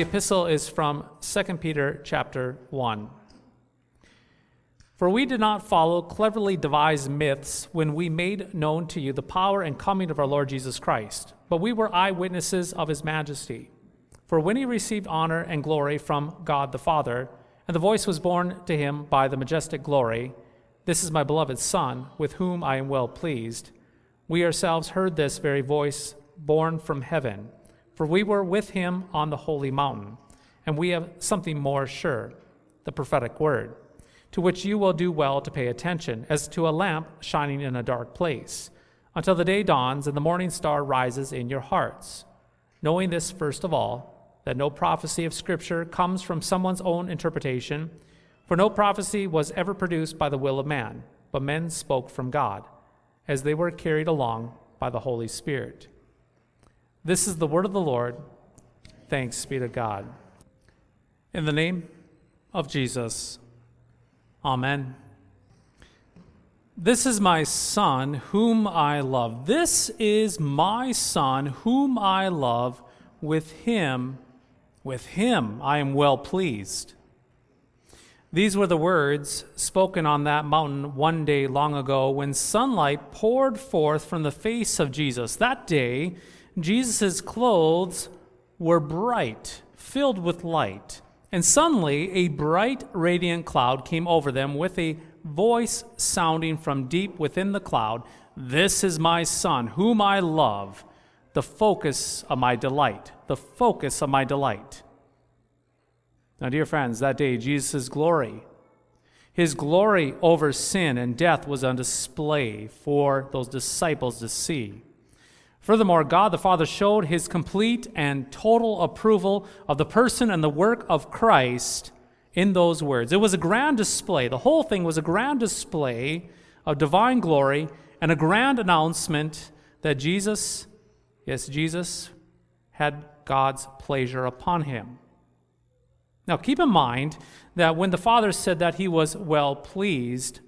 The epistle is from 2 Peter chapter 1. For we did not follow cleverly devised myths when we made known to you the power and coming of our Lord Jesus Christ, but we were eyewitnesses of his majesty. For when he received honor and glory from God the Father, and the voice was borne to him by the majestic glory, This is my beloved Son, with whom I am well pleased, we ourselves heard this very voice borne from heaven for we were with him on the holy mountain, and we have something more sure, the prophetic word, to which you will do well to pay attention, as to a lamp shining in a dark place, until the day dawns and the morning star rises in your hearts. Knowing this, first of all, that no prophecy of Scripture comes from someone's own interpretation, for no prophecy was ever produced by the will of man, but men spoke from God, as they were carried along by the Holy Spirit. This is the word of the Lord. Thanks be to God. In the name of Jesus, Amen. This is my Son, whom I love. This is my Son, whom I love. With him, with him I am well pleased. These were the words spoken on that mountain one day long ago when sunlight poured forth from the face of Jesus. That day, Jesus' clothes were bright, filled with light. And suddenly a bright, radiant cloud came over them with a voice sounding from deep within the cloud This is my Son, whom I love, the focus of my delight. The focus of my delight. Now, dear friends, that day, Jesus' glory, his glory over sin and death was on display for those disciples to see. Furthermore, God the Father showed his complete and total approval of the person and the work of Christ in those words. It was a grand display. The whole thing was a grand display of divine glory and a grand announcement that Jesus, yes, Jesus, had God's pleasure upon him. Now, keep in mind that when the Father said that he was well pleased,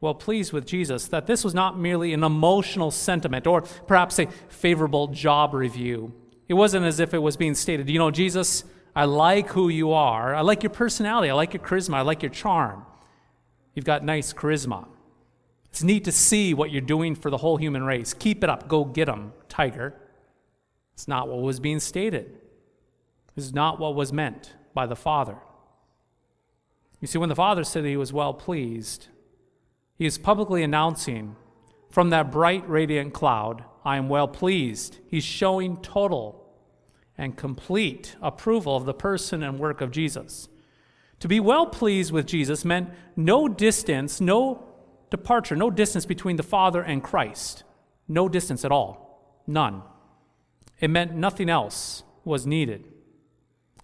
well pleased with Jesus, that this was not merely an emotional sentiment or perhaps a favorable job review. It wasn't as if it was being stated, you know, Jesus, I like who you are. I like your personality. I like your charisma. I like your charm. You've got nice charisma. It's neat to see what you're doing for the whole human race. Keep it up. Go get them, tiger. It's not what was being stated. It's not what was meant by the Father. You see, when the Father said he was well pleased, he is publicly announcing from that bright, radiant cloud, I am well pleased. He's showing total and complete approval of the person and work of Jesus. To be well pleased with Jesus meant no distance, no departure, no distance between the Father and Christ. No distance at all. None. It meant nothing else was needed.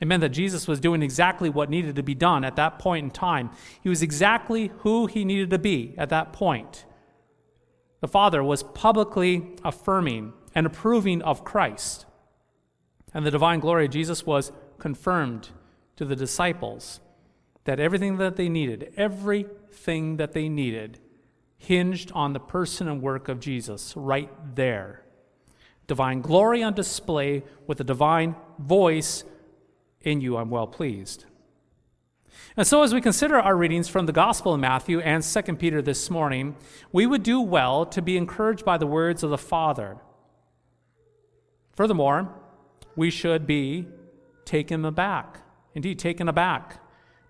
It meant that Jesus was doing exactly what needed to be done at that point in time. He was exactly who he needed to be at that point. The Father was publicly affirming and approving of Christ. And the divine glory of Jesus was confirmed to the disciples that everything that they needed, everything that they needed, hinged on the person and work of Jesus right there. Divine glory on display with a divine voice in you I'm well pleased. And so, as we consider our readings from the Gospel of Matthew and 2 Peter this morning, we would do well to be encouraged by the words of the Father. Furthermore, we should be taken aback, indeed, taken aback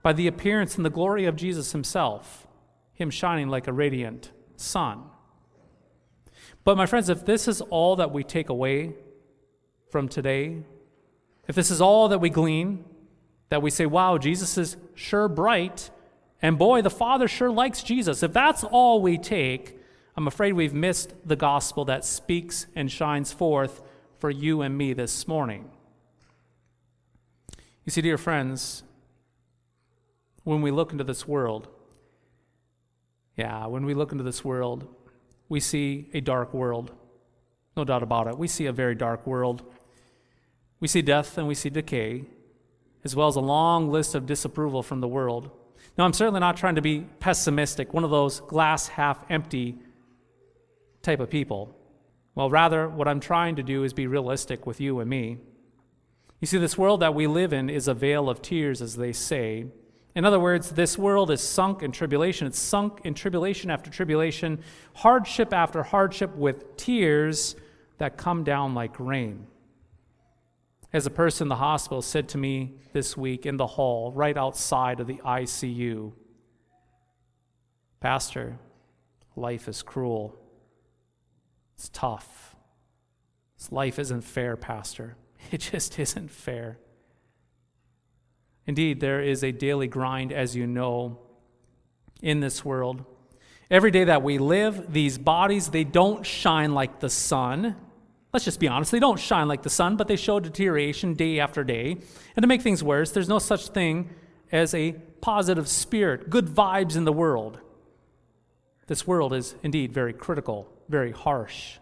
by the appearance and the glory of Jesus himself, him shining like a radiant sun. But, my friends, if this is all that we take away from today, if this is all that we glean, that we say, wow, Jesus is sure bright, and boy, the Father sure likes Jesus, if that's all we take, I'm afraid we've missed the gospel that speaks and shines forth for you and me this morning. You see, dear friends, when we look into this world, yeah, when we look into this world, we see a dark world. No doubt about it. We see a very dark world. We see death and we see decay, as well as a long list of disapproval from the world. Now, I'm certainly not trying to be pessimistic, one of those glass half empty type of people. Well, rather, what I'm trying to do is be realistic with you and me. You see, this world that we live in is a vale of tears, as they say. In other words, this world is sunk in tribulation. It's sunk in tribulation after tribulation, hardship after hardship, with tears that come down like rain. As a person in the hospital said to me this week in the hall, right outside of the ICU, Pastor, life is cruel. It's tough. This life isn't fair, Pastor. It just isn't fair. Indeed, there is a daily grind, as you know, in this world. Every day that we live, these bodies, they don't shine like the sun. Let's just be honest, they don't shine like the sun, but they show deterioration day after day. And to make things worse, there's no such thing as a positive spirit, good vibes in the world. This world is indeed very critical, very harsh.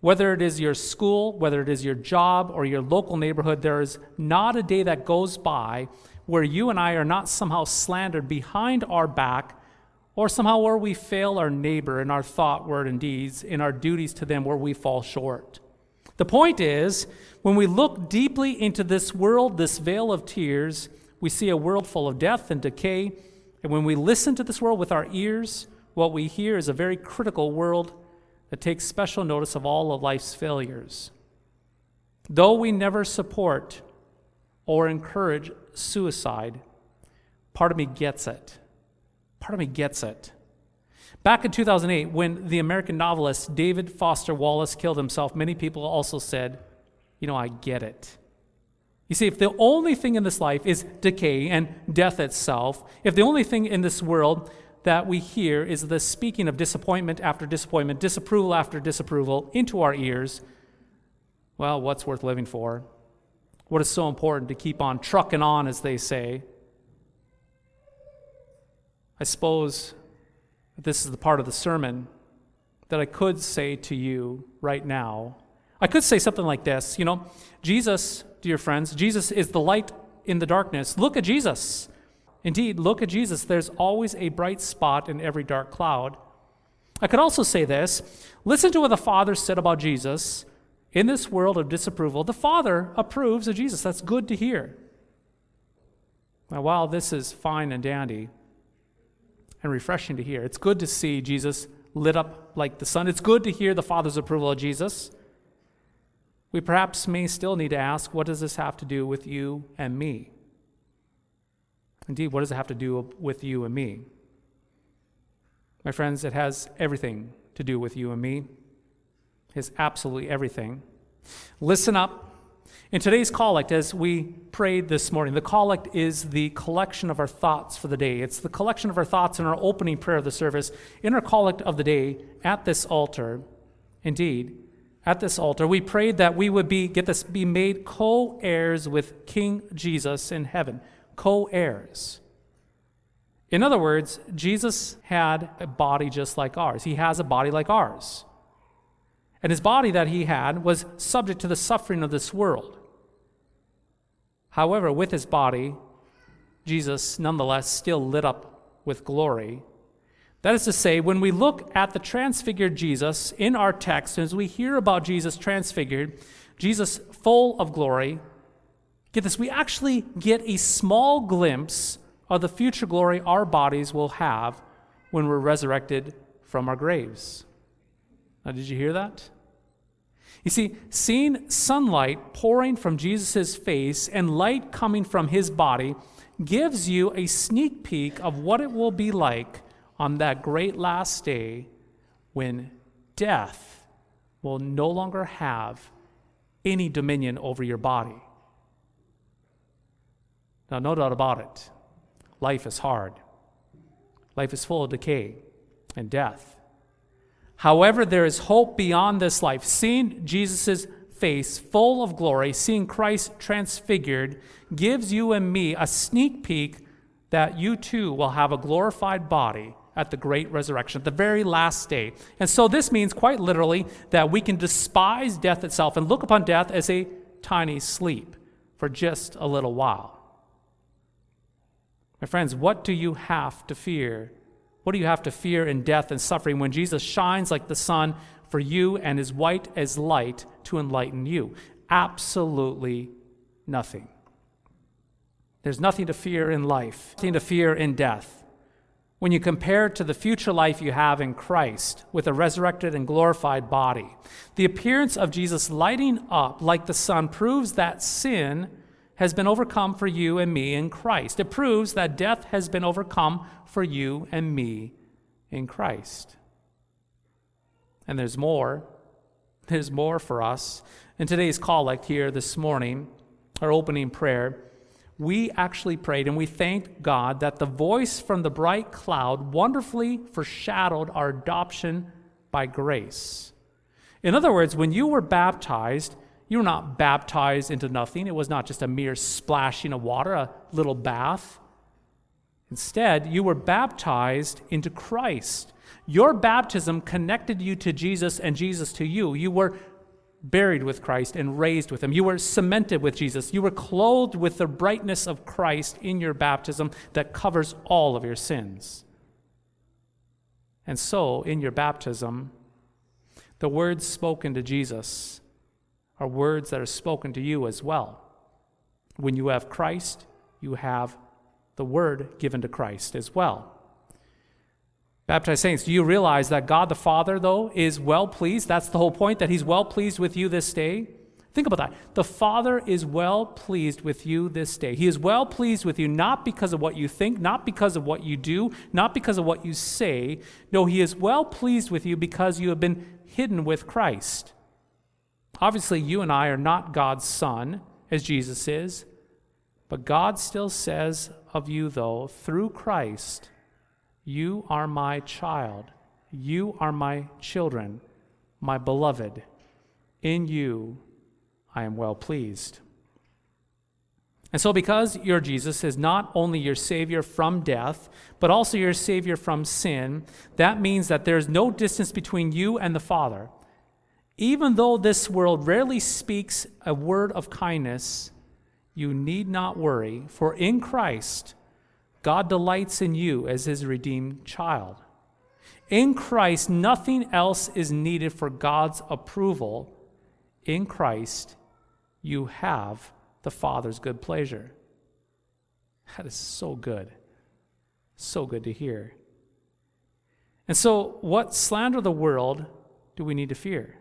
Whether it is your school, whether it is your job, or your local neighborhood, there is not a day that goes by where you and I are not somehow slandered behind our back, or somehow where we fail our neighbor in our thought, word, and deeds, in our duties to them where we fall short. The point is, when we look deeply into this world, this vale of tears, we see a world full of death and decay. And when we listen to this world with our ears, what we hear is a very critical world that takes special notice of all of life's failures. Though we never support or encourage suicide, part of me gets it. Part of me gets it. Back in 2008, when the American novelist David Foster Wallace killed himself, many people also said, You know, I get it. You see, if the only thing in this life is decay and death itself, if the only thing in this world that we hear is the speaking of disappointment after disappointment, disapproval after disapproval into our ears. Well, what's worth living for? What is so important to keep on trucking on, as they say? I suppose this is the part of the sermon that I could say to you right now. I could say something like this You know, Jesus, dear friends, Jesus is the light in the darkness. Look at Jesus. Indeed, look at Jesus. There's always a bright spot in every dark cloud. I could also say this listen to what the Father said about Jesus. In this world of disapproval, the Father approves of Jesus. That's good to hear. Now, while this is fine and dandy and refreshing to hear, it's good to see Jesus lit up like the sun. It's good to hear the Father's approval of Jesus. We perhaps may still need to ask what does this have to do with you and me? Indeed, what does it have to do with you and me? My friends, it has everything to do with you and me. It has absolutely everything. Listen up. In today's collect, as we prayed this morning, the collect is the collection of our thoughts for the day. It's the collection of our thoughts in our opening prayer of the service, in our collect of the day at this altar. Indeed, at this altar, we prayed that we would be, get this, be made co heirs with King Jesus in heaven co heirs. In other words, Jesus had a body just like ours. He has a body like ours. And his body that he had was subject to the suffering of this world. However, with his body, Jesus nonetheless still lit up with glory. That is to say, when we look at the transfigured Jesus in our text, as we hear about Jesus transfigured, Jesus full of glory, Get this, we actually get a small glimpse of the future glory our bodies will have when we're resurrected from our graves. Now, did you hear that? You see, seeing sunlight pouring from Jesus' face and light coming from his body gives you a sneak peek of what it will be like on that great last day when death will no longer have any dominion over your body. Now, no doubt about it, life is hard. Life is full of decay and death. However, there is hope beyond this life. Seeing Jesus' face full of glory, seeing Christ transfigured, gives you and me a sneak peek that you too will have a glorified body at the great resurrection, at the very last day. And so this means quite literally that we can despise death itself and look upon death as a tiny sleep for just a little while. My friends, what do you have to fear? What do you have to fear in death and suffering when Jesus shines like the sun for you and is white as light to enlighten you? Absolutely nothing. There's nothing to fear in life, nothing to fear in death. When you compare to the future life you have in Christ with a resurrected and glorified body, the appearance of Jesus lighting up like the sun proves that sin has been overcome for you and me in Christ. It proves that death has been overcome for you and me in Christ. And there's more. There's more for us. In today's collect here this morning, our opening prayer, we actually prayed and we thanked God that the voice from the bright cloud wonderfully foreshadowed our adoption by grace. In other words, when you were baptized, you were not baptized into nothing. It was not just a mere splashing of water, a little bath. Instead, you were baptized into Christ. Your baptism connected you to Jesus and Jesus to you. You were buried with Christ and raised with him. You were cemented with Jesus. You were clothed with the brightness of Christ in your baptism that covers all of your sins. And so, in your baptism, the words spoken to Jesus are words that are spoken to you as well. When you have Christ, you have the word given to Christ as well. Baptized saints, do you realize that God the Father, though, is well pleased? That's the whole point, that He's well pleased with you this day. Think about that. The Father is well pleased with you this day. He is well pleased with you not because of what you think, not because of what you do, not because of what you say. No, He is well pleased with you because you have been hidden with Christ. Obviously, you and I are not God's son, as Jesus is, but God still says of you, though, through Christ, you are my child. You are my children, my beloved. In you I am well pleased. And so, because your Jesus is not only your Savior from death, but also your Savior from sin, that means that there is no distance between you and the Father. Even though this world rarely speaks a word of kindness, you need not worry, for in Christ, God delights in you as his redeemed child. In Christ, nothing else is needed for God's approval. In Christ, you have the Father's good pleasure. That is so good. So good to hear. And so, what slander of the world do we need to fear?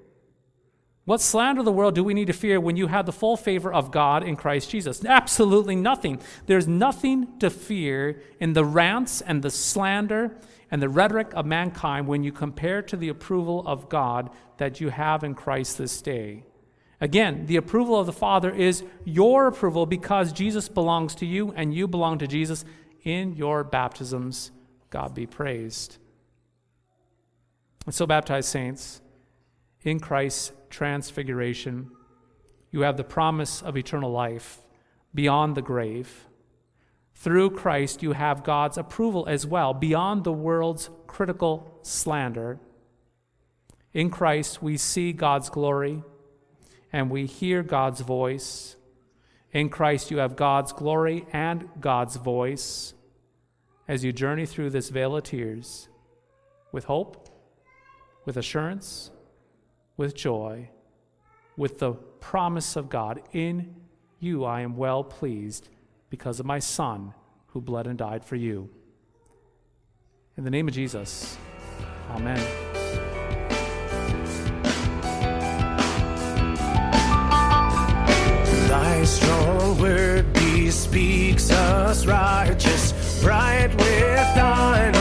What slander of the world do we need to fear when you have the full favor of God in Christ Jesus? Absolutely nothing. There's nothing to fear in the rants and the slander and the rhetoric of mankind when you compare to the approval of God that you have in Christ this day. Again, the approval of the Father is your approval because Jesus belongs to you and you belong to Jesus in your baptisms. God be praised. And so, baptized saints, in Christ's transfiguration, you have the promise of eternal life beyond the grave. Through Christ, you have God's approval as well, beyond the world's critical slander. In Christ, we see God's glory and we hear God's voice. In Christ, you have God's glory and God's voice as you journey through this vale of tears with hope, with assurance, with joy, with the promise of God In you I am well pleased because of my Son who bled and died for you. In the name of Jesus, Amen. Thy strong word bespeaks us righteous, bright with thine